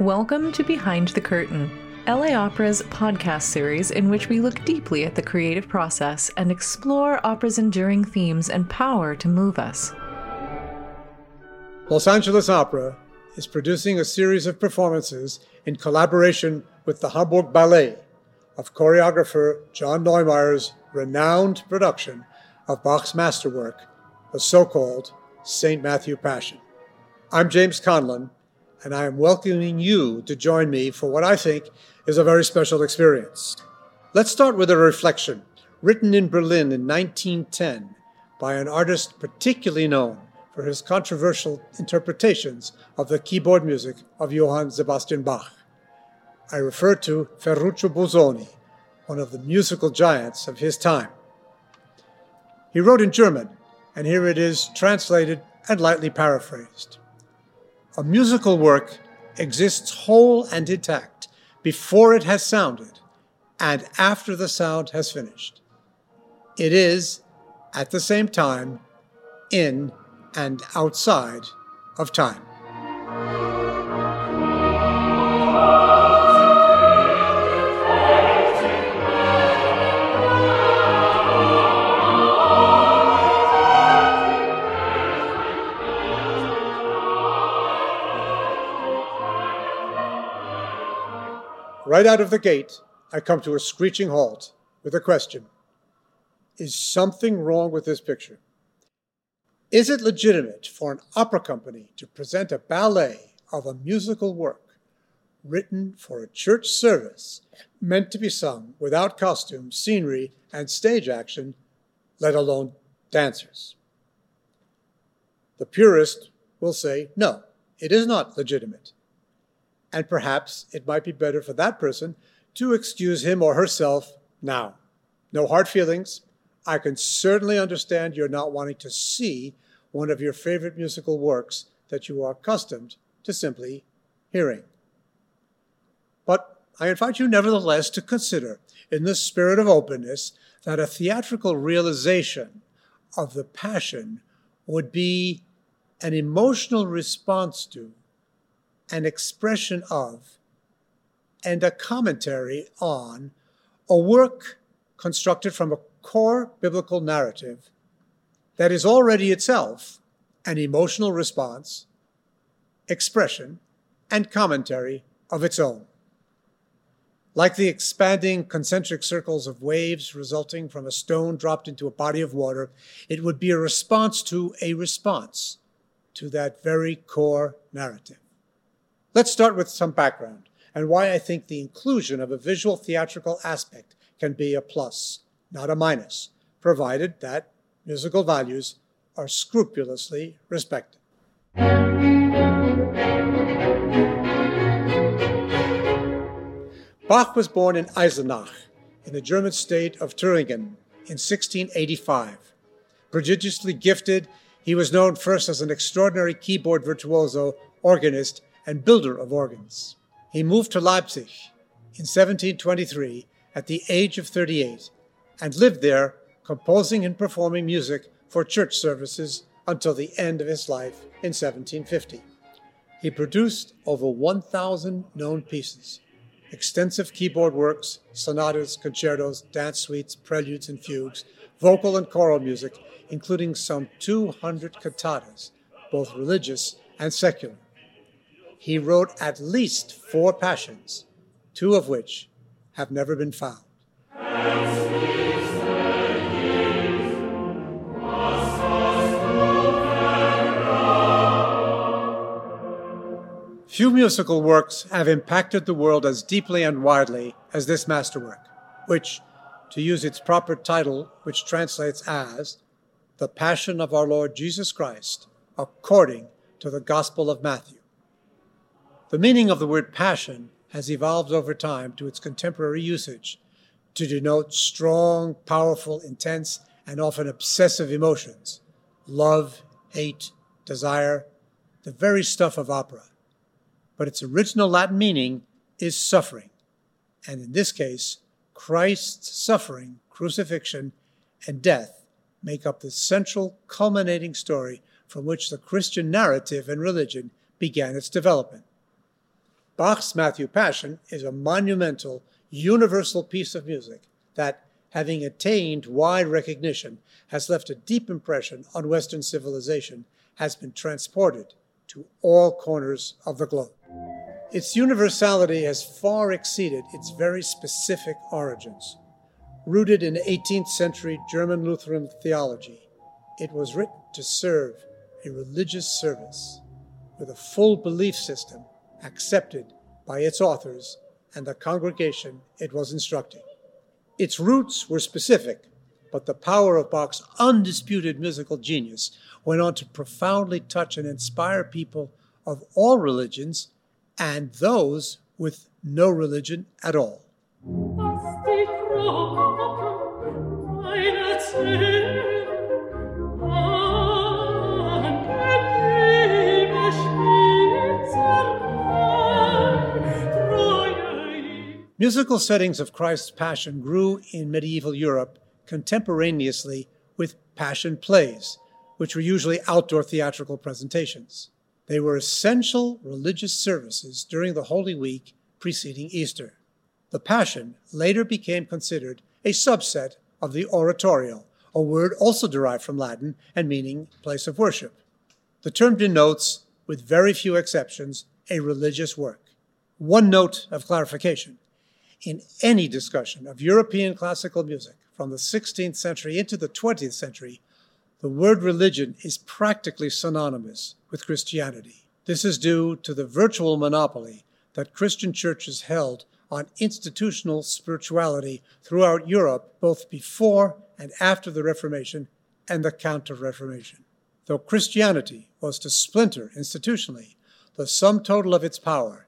Welcome to Behind the Curtain, LA Opera's podcast series in which we look deeply at the creative process and explore opera's enduring themes and power to move us. Los Angeles Opera is producing a series of performances in collaboration with the Hamburg Ballet of choreographer John Neumeier's renowned production of Bach's masterwork, the so called St. Matthew Passion. I'm James Conlon, and I am welcoming you to join me for what I think is a very special experience. Let's start with a reflection written in Berlin in 1910 by an artist particularly known for his controversial interpretations of the keyboard music of Johann Sebastian Bach. I refer to Ferruccio Busoni, one of the musical giants of his time. He wrote in German, and here it is translated and lightly paraphrased. A musical work exists whole and intact before it has sounded and after the sound has finished. It is, at the same time, in and outside of time. Right out of the gate, I come to a screeching halt with a question Is something wrong with this picture? Is it legitimate for an opera company to present a ballet of a musical work written for a church service meant to be sung without costumes, scenery, and stage action, let alone dancers? The purist will say, no, it is not legitimate and perhaps it might be better for that person to excuse him or herself now. No hard feelings. I can certainly understand you're not wanting to see one of your favorite musical works that you are accustomed to simply hearing. But I invite you nevertheless to consider, in the spirit of openness, that a theatrical realization of the passion would be an emotional response to an expression of, and a commentary on a work constructed from a core biblical narrative that is already itself an emotional response, expression, and commentary of its own. Like the expanding concentric circles of waves resulting from a stone dropped into a body of water, it would be a response to a response to that very core narrative. Let's start with some background and why I think the inclusion of a visual theatrical aspect can be a plus, not a minus, provided that musical values are scrupulously respected. Bach was born in Eisenach, in the German state of Thüringen, in 1685. Prodigiously gifted, he was known first as an extraordinary keyboard virtuoso, organist, and builder of organs. He moved to Leipzig in 1723 at the age of 38 and lived there, composing and performing music for church services until the end of his life in 1750. He produced over 1,000 known pieces, extensive keyboard works, sonatas, concertos, dance suites, preludes, and fugues, vocal and choral music, including some 200 cantatas, both religious and secular he wrote at least four passions, two of which have never been found. Few musical works have impacted the world as deeply and widely as this masterwork, which, to use its proper title, which translates as The Passion of Our Lord Jesus Christ, according to the Gospel of Matthew. The meaning of the word passion has evolved over time to its contemporary usage to denote strong, powerful, intense, and often obsessive emotions love, hate, desire, the very stuff of opera. But its original Latin meaning is suffering. And in this case, Christ's suffering, crucifixion, and death make up the central culminating story from which the Christian narrative and religion began its development. Bach's Matthew Passion is a monumental, universal piece of music that, having attained wide recognition, has left a deep impression on Western civilization, has been transported to all corners of the globe. Its universality has far exceeded its very specific origins. Rooted in 18th century German Lutheran theology, it was written to serve a religious service with a full belief system accepted by its authors and the congregation it was instructing. Its roots were specific, but the power of Bach's undisputed musical genius went on to profoundly touch and inspire people of all religions and those with no religion at all. Musical settings of Christ's Passion grew in medieval Europe contemporaneously with Passion plays, which were usually outdoor theatrical presentations. They were essential religious services during the Holy Week preceding Easter. The Passion later became considered a subset of the oratorio, a word also derived from Latin and meaning place of worship. The term denotes, with very few exceptions, a religious work. One note of clarification in any discussion of European classical music from the 16th century into the 20th century, the word religion is practically synonymous with Christianity. This is due to the virtual monopoly that Christian churches held on institutional spirituality throughout Europe, both before and after the Reformation and the Counter Reformation. Though Christianity was to splinter institutionally, the sum total of its power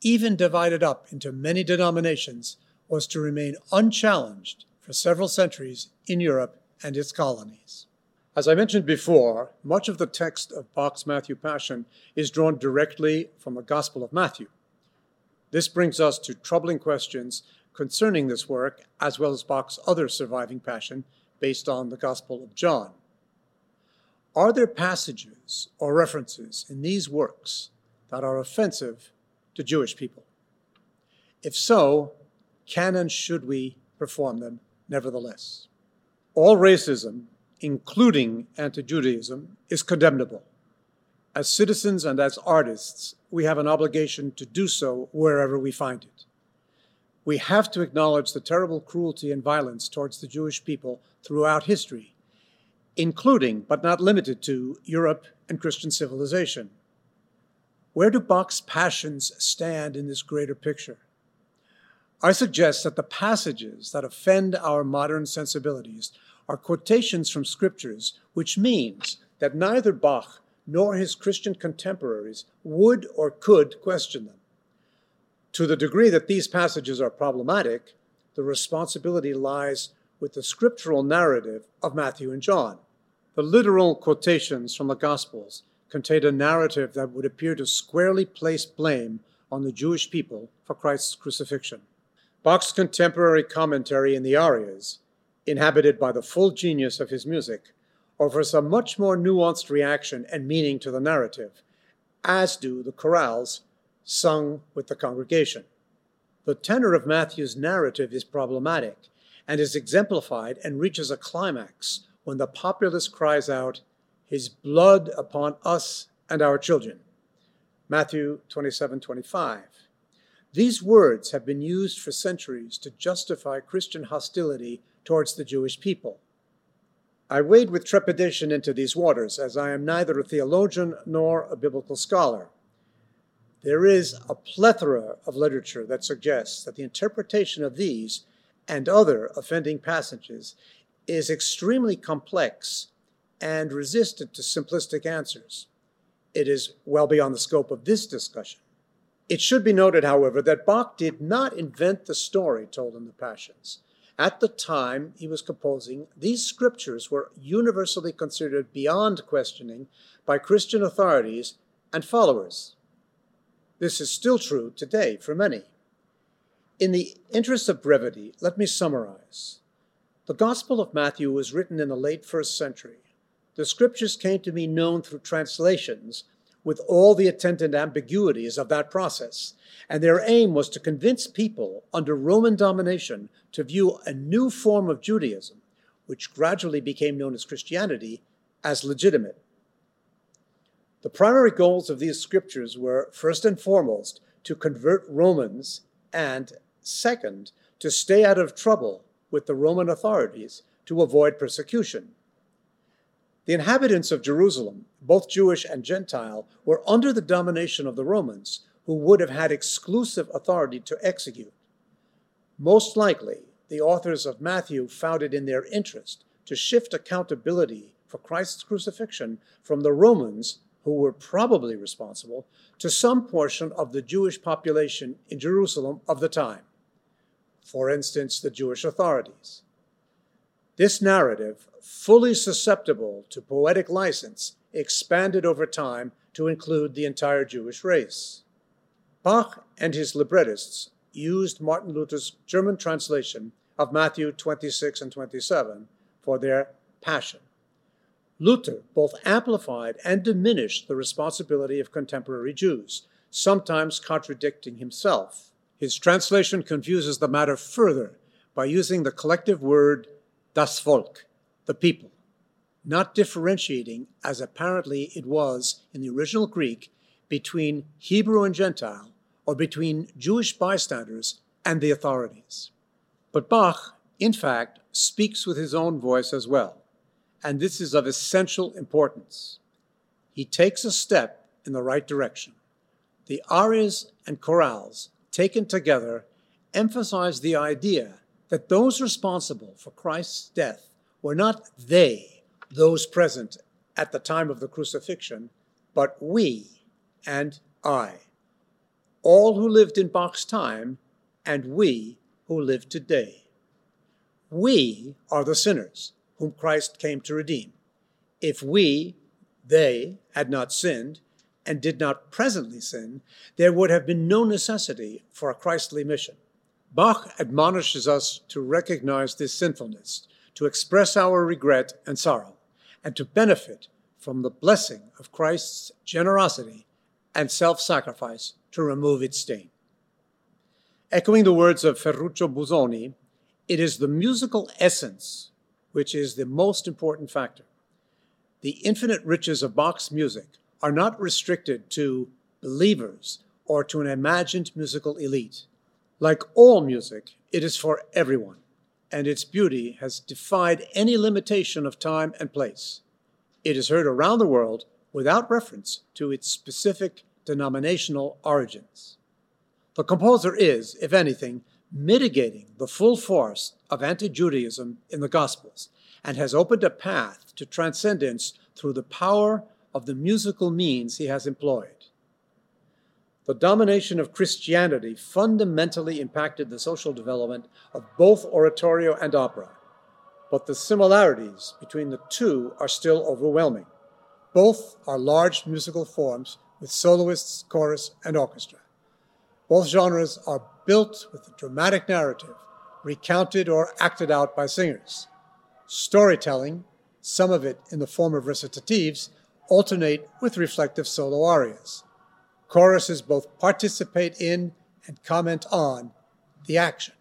even divided up into many denominations, was to remain unchallenged for several centuries in Europe and its colonies. As I mentioned before, much of the text of Bach's Matthew Passion is drawn directly from the Gospel of Matthew. This brings us to troubling questions concerning this work, as well as Bach's other surviving Passion based on the Gospel of John. Are there passages or references in these works that are offensive to Jewish people? If so, can and should we perform them nevertheless? All racism, including anti Judaism, is condemnable. As citizens and as artists, we have an obligation to do so wherever we find it. We have to acknowledge the terrible cruelty and violence towards the Jewish people throughout history, including, but not limited to, Europe and Christian civilization. Where do Bach's passions stand in this greater picture? I suggest that the passages that offend our modern sensibilities are quotations from scriptures, which means that neither Bach nor his Christian contemporaries would or could question them. To the degree that these passages are problematic, the responsibility lies with the scriptural narrative of Matthew and John. The literal quotations from the Gospels contained a narrative that would appear to squarely place blame on the Jewish people for Christ's crucifixion. Bach's contemporary commentary in the arias, inhabited by the full genius of his music, offers a much more nuanced reaction and meaning to the narrative, as do the chorales sung with the congregation. The tenor of Matthew's narrative is problematic and is exemplified and reaches a climax when the populace cries out, his blood upon us and our children. Matthew 27 25. These words have been used for centuries to justify Christian hostility towards the Jewish people. I wade with trepidation into these waters, as I am neither a theologian nor a biblical scholar. There is a plethora of literature that suggests that the interpretation of these and other offending passages is extremely complex and resistant to simplistic answers. It is well beyond the scope of this discussion. It should be noted, however, that Bach did not invent the story told in the Passions. At the time he was composing, these scriptures were universally considered beyond questioning by Christian authorities and followers. This is still true today for many. In the interest of brevity, let me summarize. The Gospel of Matthew was written in the late first century the scriptures came to be known through translations, with all the attendant ambiguities of that process, and their aim was to convince people under Roman domination to view a new form of Judaism, which gradually became known as Christianity, as legitimate. The primary goals of these scriptures were, first and foremost, to convert Romans, and, second, to stay out of trouble with the Roman authorities to avoid persecution. The inhabitants of Jerusalem, both Jewish and Gentile, were under the domination of the Romans, who would have had exclusive authority to execute. Most likely, the authors of Matthew found it in their interest to shift accountability for Christ's crucifixion from the Romans, who were probably responsible, to some portion of the Jewish population in Jerusalem of the time. For instance, the Jewish authorities. This narrative, fully susceptible to poetic license, expanded over time to include the entire Jewish race. Bach and his librettists used Martin Luther's German translation of Matthew 26 and 27 for their Passion. Luther both amplified and diminished the responsibility of contemporary Jews, sometimes contradicting himself. His translation confuses the matter further by using the collective word das Volk, the people, not differentiating, as apparently it was in the original Greek, between Hebrew and Gentile, or between Jewish bystanders and the authorities. But Bach, in fact, speaks with his own voice as well, and this is of essential importance. He takes a step in the right direction. The arias and chorales, taken together, emphasize the idea that those responsible for Christ's death were not they, those present at the time of the crucifixion, but we and I, all who lived in Bach's time and we who live today. We are the sinners whom Christ came to redeem. If we, they, had not sinned and did not presently sin, there would have been no necessity for a Christly mission. Bach admonishes us to recognize this sinfulness, to express our regret and sorrow, and to benefit from the blessing of Christ's generosity and self sacrifice to remove its stain. Echoing the words of Ferruccio Busoni, it is the musical essence which is the most important factor. The infinite riches of Bach's music are not restricted to believers or to an imagined musical elite. Like all music, it is for everyone, and its beauty has defied any limitation of time and place. It is heard around the world without reference to its specific denominational origins. The composer is, if anything, mitigating the full force of anti Judaism in the Gospels and has opened a path to transcendence through the power of the musical means he has employed the domination of Christianity fundamentally impacted the social development of both oratorio and opera, but the similarities between the two are still overwhelming. Both are large musical forms with soloists, chorus, and orchestra. Both genres are built with a dramatic narrative, recounted or acted out by singers. Storytelling, some of it in the form of recitatives, alternate with reflective solo arias. Choruses both participate in and comment on the action.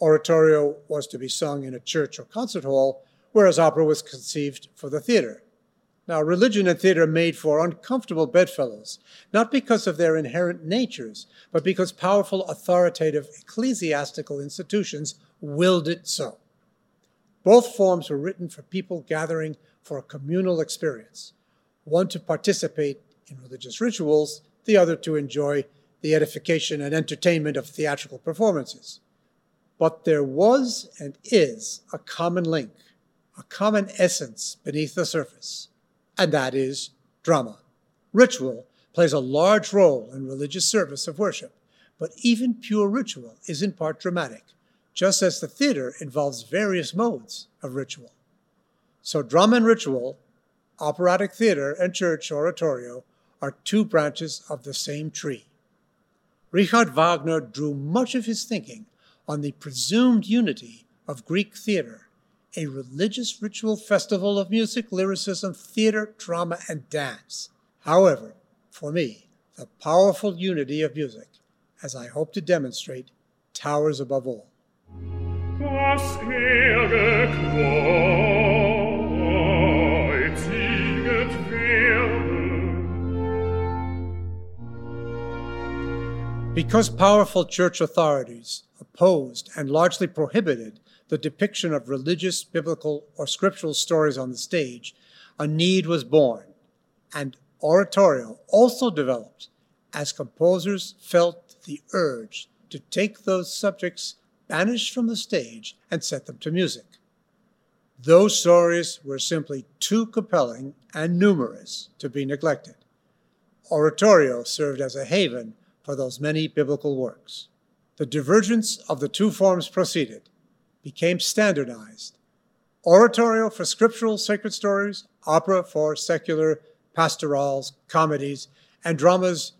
Oratorio was to be sung in a church or concert hall, whereas opera was conceived for the theater. Now, religion and theater made for uncomfortable bedfellows, not because of their inherent natures, but because powerful authoritative ecclesiastical institutions willed it so. Both forms were written for people gathering for a communal experience, one to participate in religious rituals, the other to enjoy the edification and entertainment of theatrical performances. But there was and is a common link, a common essence beneath the surface, and that is drama. Ritual plays a large role in religious service of worship, but even pure ritual is in part dramatic, just as the theater involves various modes of ritual. So, drama and ritual, operatic theater and church oratorio are two branches of the same tree. Richard Wagner drew much of his thinking on the presumed unity of Greek theater, a religious ritual festival of music, lyricism, theater, drama, and dance. However, for me, the powerful unity of music, as I hope to demonstrate, towers above all. Because powerful church authorities opposed and largely prohibited the depiction of religious, biblical, or scriptural stories on the stage, a need was born, and oratorio also developed as composers felt the urge to take those subjects banished from the stage and set them to music. Those stories were simply too compelling and numerous to be neglected. Oratorio served as a haven for those many biblical works. The divergence of the two forms proceeded, became standardized. Oratorio for scriptural sacred stories, opera for secular pastorals, comedies, and dramas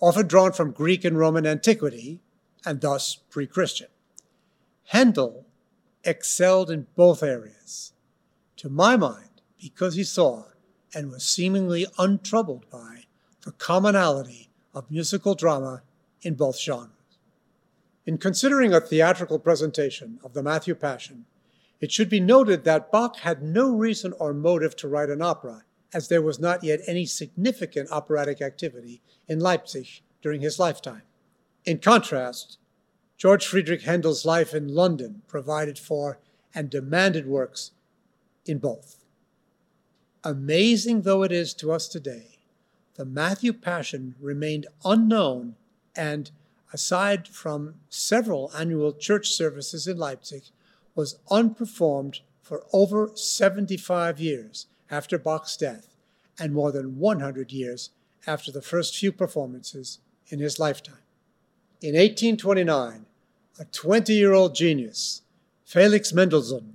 often drawn from Greek and Roman antiquity, and thus pre Christian. Handel excelled in both areas, to my mind, because he saw and was seemingly untroubled by the commonality of musical drama in both genres. In considering a theatrical presentation of the Matthew Passion, it should be noted that Bach had no reason or motive to write an opera, as there was not yet any significant operatic activity in Leipzig during his lifetime. In contrast, George Friedrich Handel's life in London provided for and demanded works in both. Amazing though it is to us today, the Matthew Passion remained unknown and, aside from several annual church services in Leipzig, was unperformed for over 75 years after Bach's death and more than 100 years after the first few performances in his lifetime. In 1829, a 20 year old genius, Felix Mendelssohn,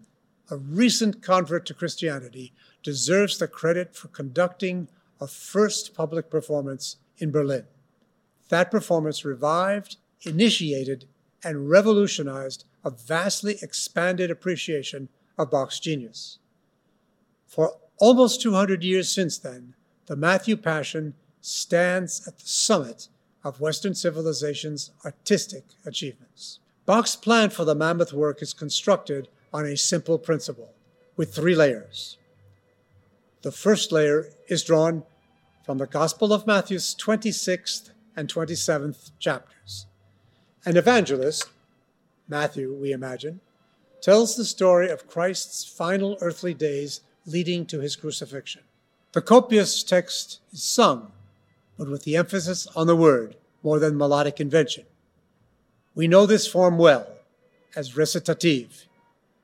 a recent convert to Christianity, deserves the credit for conducting a first public performance in Berlin. That performance revived, initiated, and revolutionized a vastly expanded appreciation of Bach's genius. For almost 200 years since then, the Matthew Passion stands at the summit of Western civilization's artistic achievements. Bach's plan for the mammoth work is constructed on a simple principle with three layers. The first layer is drawn from the Gospel of Matthew's 26th and 27th chapters. An evangelist, Matthew, we imagine, tells the story of Christ's final earthly days leading to his crucifixion. The copious text is sung, but with the emphasis on the word more than melodic invention. We know this form well as recitative.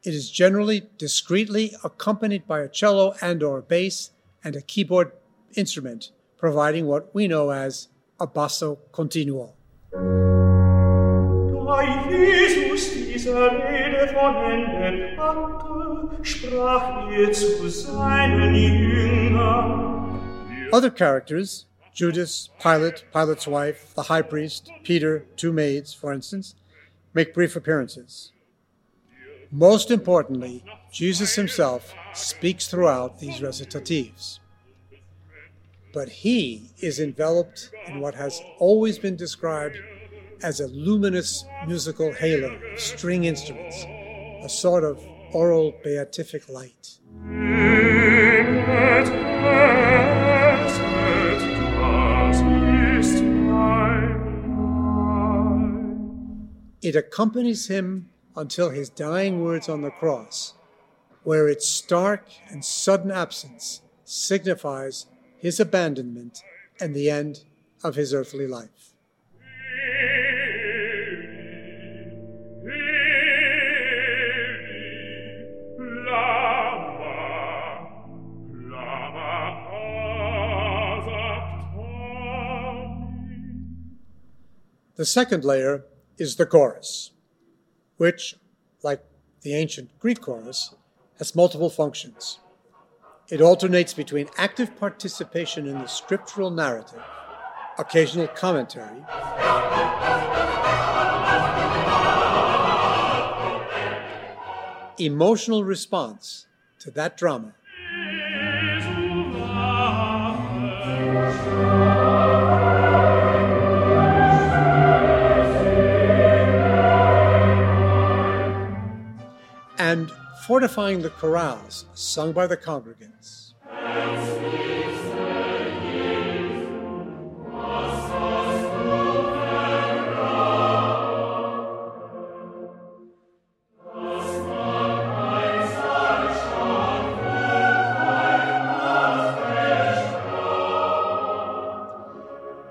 It is generally discreetly accompanied by a cello and or bass and a keyboard instrument, providing what we know as a basso continuo. Other characters, Judas, Pilate, Pilate's wife, the high priest, Peter, two maids, for instance, make brief appearances. Most importantly, Jesus himself speaks throughout these recitatives. But he is enveloped in what has always been described as a luminous musical halo of string instruments, a sort of aural beatific light. It accompanies him until his dying words on the cross, where its stark and sudden absence signifies his abandonment and the end of his earthly life. The second layer is the chorus, which, like the ancient Greek chorus, has multiple functions. It alternates between active participation in the scriptural narrative, occasional commentary, emotional response to that drama. Fortifying the chorales sung by the congregants.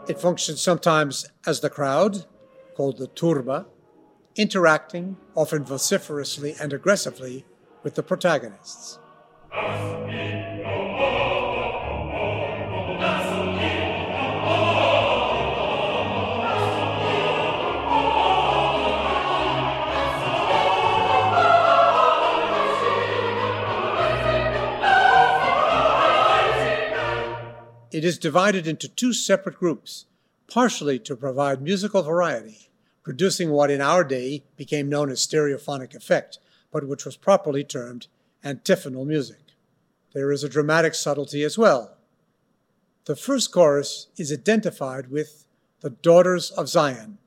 It functions sometimes as the crowd, called the turba, interacting, often vociferously and aggressively, with the protagonists. It is divided into two separate groups, partially to provide musical variety, producing what in our day became known as stereophonic effect, but which was properly termed antiphonal music. There is a dramatic subtlety as well. The first chorus is identified with the Daughters of Zion,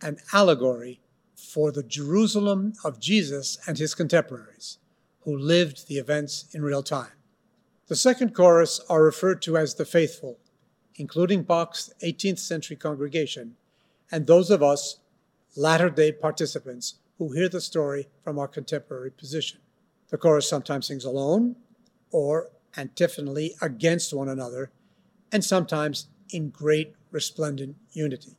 an allegory for the Jerusalem of Jesus and his contemporaries, who lived the events in real time. The second chorus are referred to as the faithful, including Bach's 18th century congregation, and those of us latter day participants who hear the story from our contemporary position. The chorus sometimes sings alone or antiphonally against one another, and sometimes in great resplendent unity.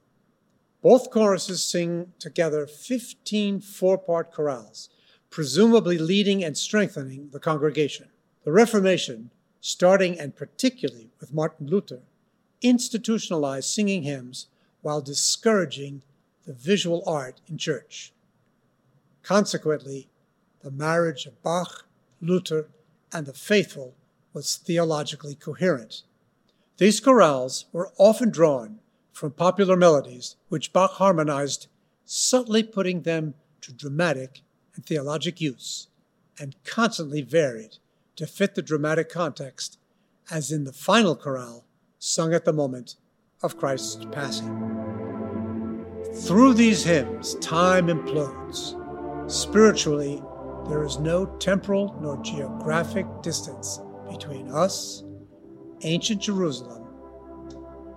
Both choruses sing together 15 four part chorales, presumably leading and strengthening the congregation. The Reformation starting and particularly with Martin Luther, institutionalized singing hymns while discouraging the visual art in church. Consequently, the marriage of Bach, Luther, and the faithful was theologically coherent. These chorales were often drawn from popular melodies which Bach harmonized, subtly putting them to dramatic and theologic use, and constantly varied to fit the dramatic context, as in the final chorale sung at the moment of Christ's passing. Through these hymns, time implodes. Spiritually, there is no temporal nor geographic distance between us, ancient Jerusalem,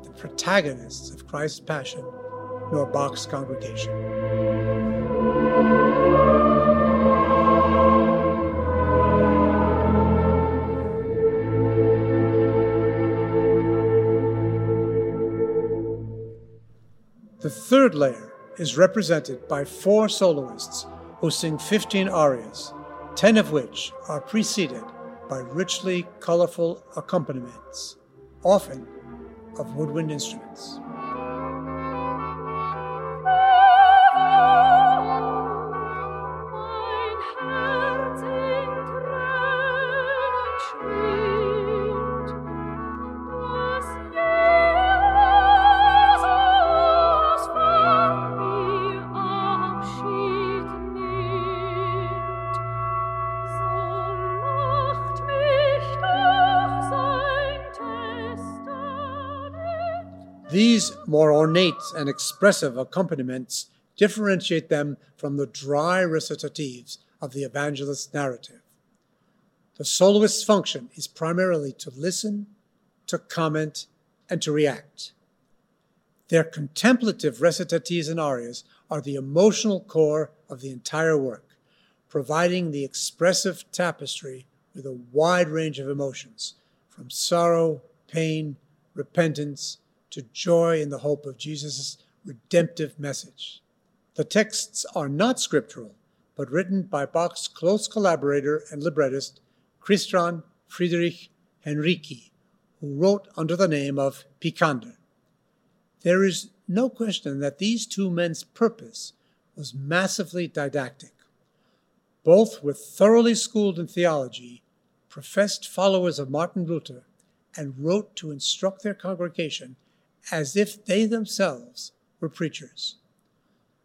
the protagonists of Christ's passion, nor Bach's congregation. The third layer is represented by four soloists who sing 15 arias, 10 of which are preceded by richly colorful accompaniments, often of woodwind instruments. Ornate and expressive accompaniments differentiate them from the dry recitatives of the evangelist's narrative. The soloist's function is primarily to listen, to comment, and to react. Their contemplative recitatives and arias are the emotional core of the entire work, providing the expressive tapestry with a wide range of emotions, from sorrow, pain, repentance, to joy in the hope of Jesus' redemptive message. The texts are not scriptural, but written by Bach's close collaborator and librettist, Christian Friedrich Henrici, who wrote under the name of Picander. There is no question that these two men's purpose was massively didactic. Both were thoroughly schooled in theology, professed followers of Martin Luther, and wrote to instruct their congregation as if they themselves were preachers.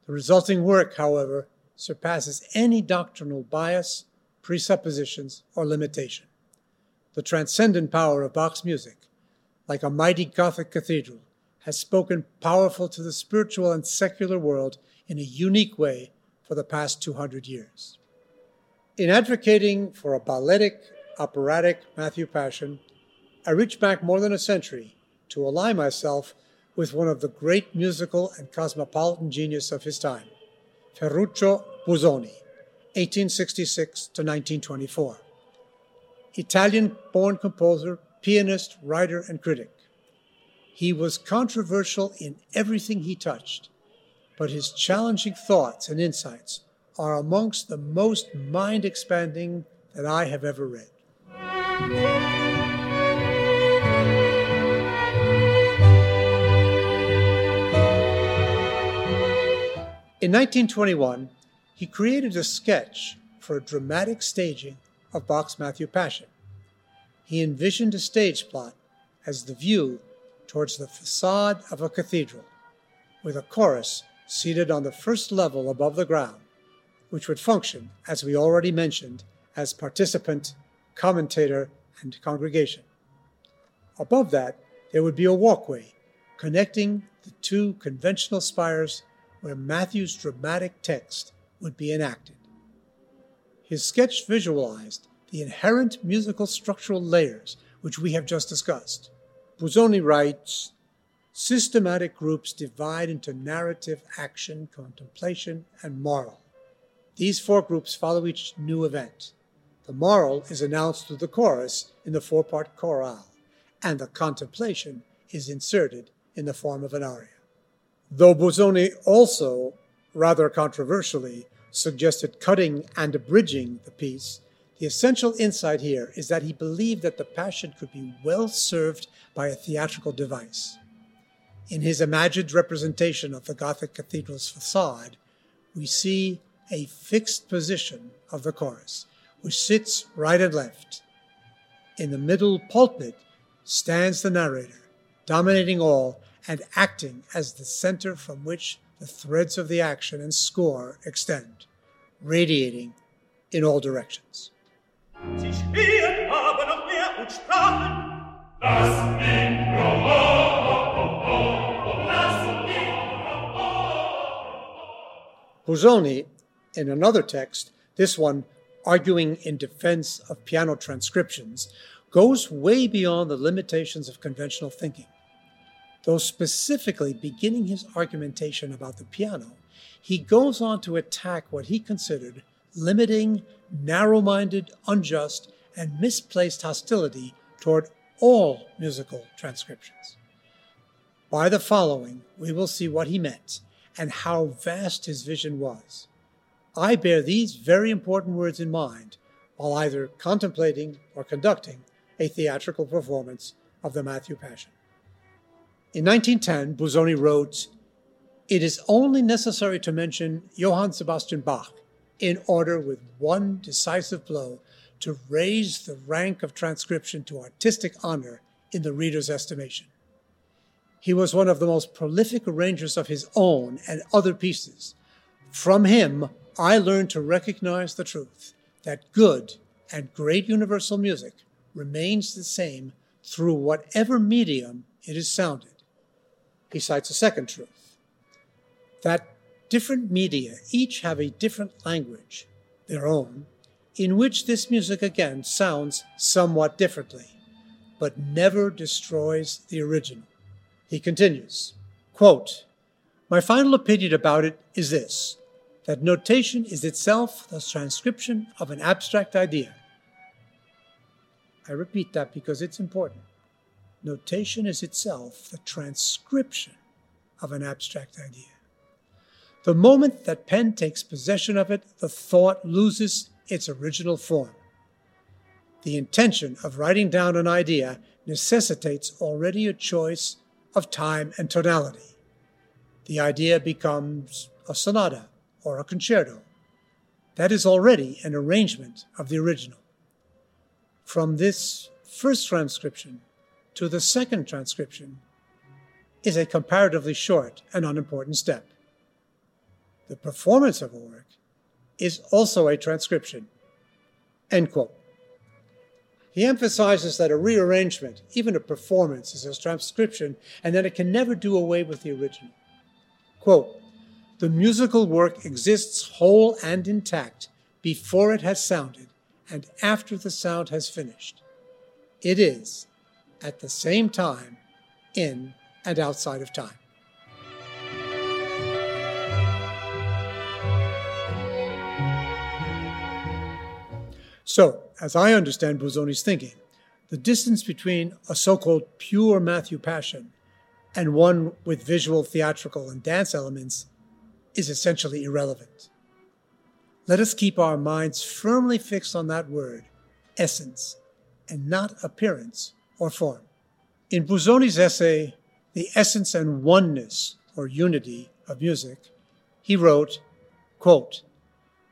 The resulting work, however, surpasses any doctrinal bias, presuppositions, or limitation. The transcendent power of Bach's music, like a mighty Gothic cathedral, has spoken powerful to the spiritual and secular world in a unique way for the past 200 years. In advocating for a balletic, operatic Matthew Passion, I reach back more than a century to ally myself with one of the great musical and cosmopolitan genius of his time, Ferruccio Busoni, 1866 to 1924. Italian born composer, pianist, writer, and critic. He was controversial in everything he touched, but his challenging thoughts and insights are amongst the most mind expanding that I have ever read. In 1921, he created a sketch for a dramatic staging of Bach's Matthew Passion. He envisioned a stage plot as the view towards the facade of a cathedral, with a chorus seated on the first level above the ground, which would function, as we already mentioned, as participant, commentator, and congregation. Above that, there would be a walkway connecting the two conventional spires where Matthew's dramatic text would be enacted. His sketch visualized the inherent musical structural layers which we have just discussed. Busoni writes Systematic groups divide into narrative, action, contemplation, and moral. These four groups follow each new event. The moral is announced through the chorus in the four part chorale, and the contemplation is inserted in the form of an aria. Though Busoni also, rather controversially, suggested cutting and abridging the piece, the essential insight here is that he believed that the Passion could be well served by a theatrical device. In his imagined representation of the Gothic cathedral's facade, we see a fixed position of the chorus, which sits right and left. In the middle pulpit stands the narrator, dominating all and acting as the center from which the threads of the action and score extend, radiating in all directions. Busoni, in another text, this one arguing in defense of piano transcriptions, goes way beyond the limitations of conventional thinking. Though specifically beginning his argumentation about the piano, he goes on to attack what he considered limiting, narrow minded, unjust, and misplaced hostility toward all musical transcriptions. By the following, we will see what he meant and how vast his vision was. I bear these very important words in mind while either contemplating or conducting a theatrical performance of the Matthew Passion. In 1910, Busoni wrote, It is only necessary to mention Johann Sebastian Bach in order with one decisive blow to raise the rank of transcription to artistic honor in the reader's estimation. He was one of the most prolific arrangers of his own and other pieces. From him, I learned to recognize the truth that good and great universal music remains the same through whatever medium it is sounded he cites a second truth that different media each have a different language, their own, in which this music again sounds somewhat differently, but never destroys the original. He continues, quote, My final opinion about it is this that notation is itself the transcription of an abstract idea. I repeat that because it's important. Notation is itself the transcription of an abstract idea. The moment that pen takes possession of it, the thought loses its original form. The intention of writing down an idea necessitates already a choice of time and tonality. The idea becomes a sonata or a concerto. That is already an arrangement of the original. From this first transcription, to the second transcription is a comparatively short and unimportant step. The performance of a work is also a transcription. End quote. He emphasizes that a rearrangement, even a performance, is a transcription and that it can never do away with the original. Quote, the musical work exists whole and intact before it has sounded and after the sound has finished. It is, at the same time, in and outside of time. So, as I understand Busoni's thinking, the distance between a so called pure Matthew Passion and one with visual, theatrical, and dance elements is essentially irrelevant. Let us keep our minds firmly fixed on that word, essence, and not appearance or form. In Busoni's essay, The Essence and Oneness or Unity of Music, he wrote, quote,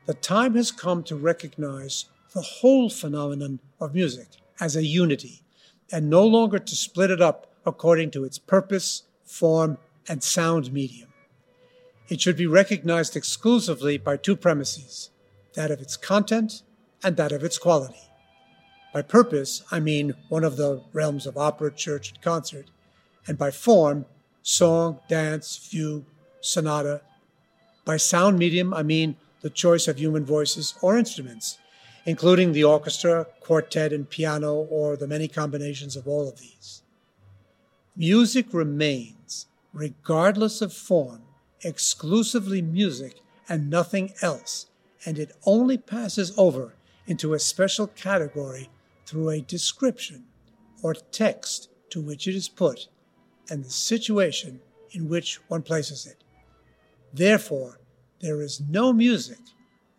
The time has come to recognize the whole phenomenon of music as a unity and no longer to split it up according to its purpose, form, and sound medium. It should be recognized exclusively by two premises that of its content and that of its quality. By purpose, I mean one of the realms of opera, church, and concert, and by form, song, dance, fugue, sonata. By sound medium, I mean the choice of human voices or instruments, including the orchestra, quartet, and piano, or the many combinations of all of these. Music remains, regardless of form, exclusively music and nothing else, and it only passes over into a special category through a description or text to which it is put and the situation in which one places it. Therefore, there is no music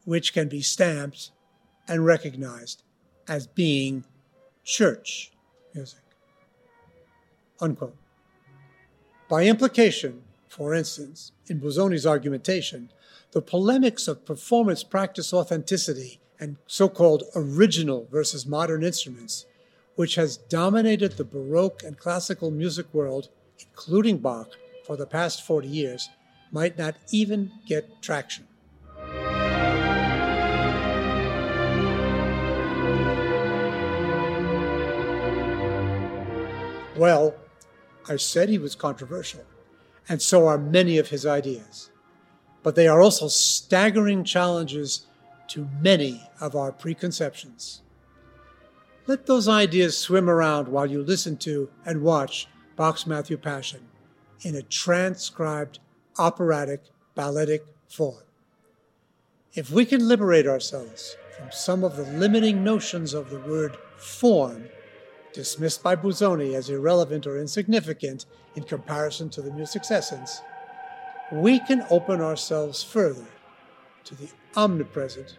which can be stamped and recognized as being church music. Unquote. By implication, for instance, in Busoni's argumentation, the polemics of performance practice authenticity and so called original versus modern instruments, which has dominated the Baroque and classical music world, including Bach, for the past 40 years, might not even get traction. Well, I said he was controversial, and so are many of his ideas. But they are also staggering challenges to many of our preconceptions. Let those ideas swim around while you listen to and watch Bach's Matthew Passion in a transcribed operatic balletic form. If we can liberate ourselves from some of the limiting notions of the word form dismissed by Busoni as irrelevant or insignificant in comparison to the music's essence, we can open ourselves further to the omnipresent,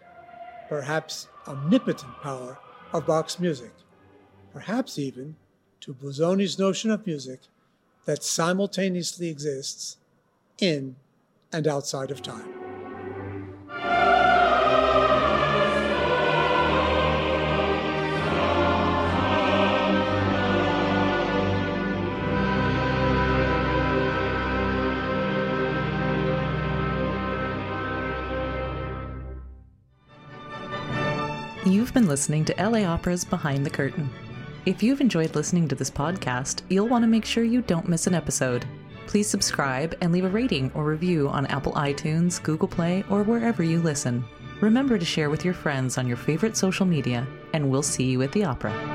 perhaps omnipotent power of Bach's music, perhaps even to Busoni's notion of music that simultaneously exists in and outside of time. You've been listening to LA Opera's Behind the Curtain. If you've enjoyed listening to this podcast, you'll want to make sure you don't miss an episode. Please subscribe and leave a rating or review on Apple iTunes, Google Play, or wherever you listen. Remember to share with your friends on your favorite social media, and we'll see you at the opera.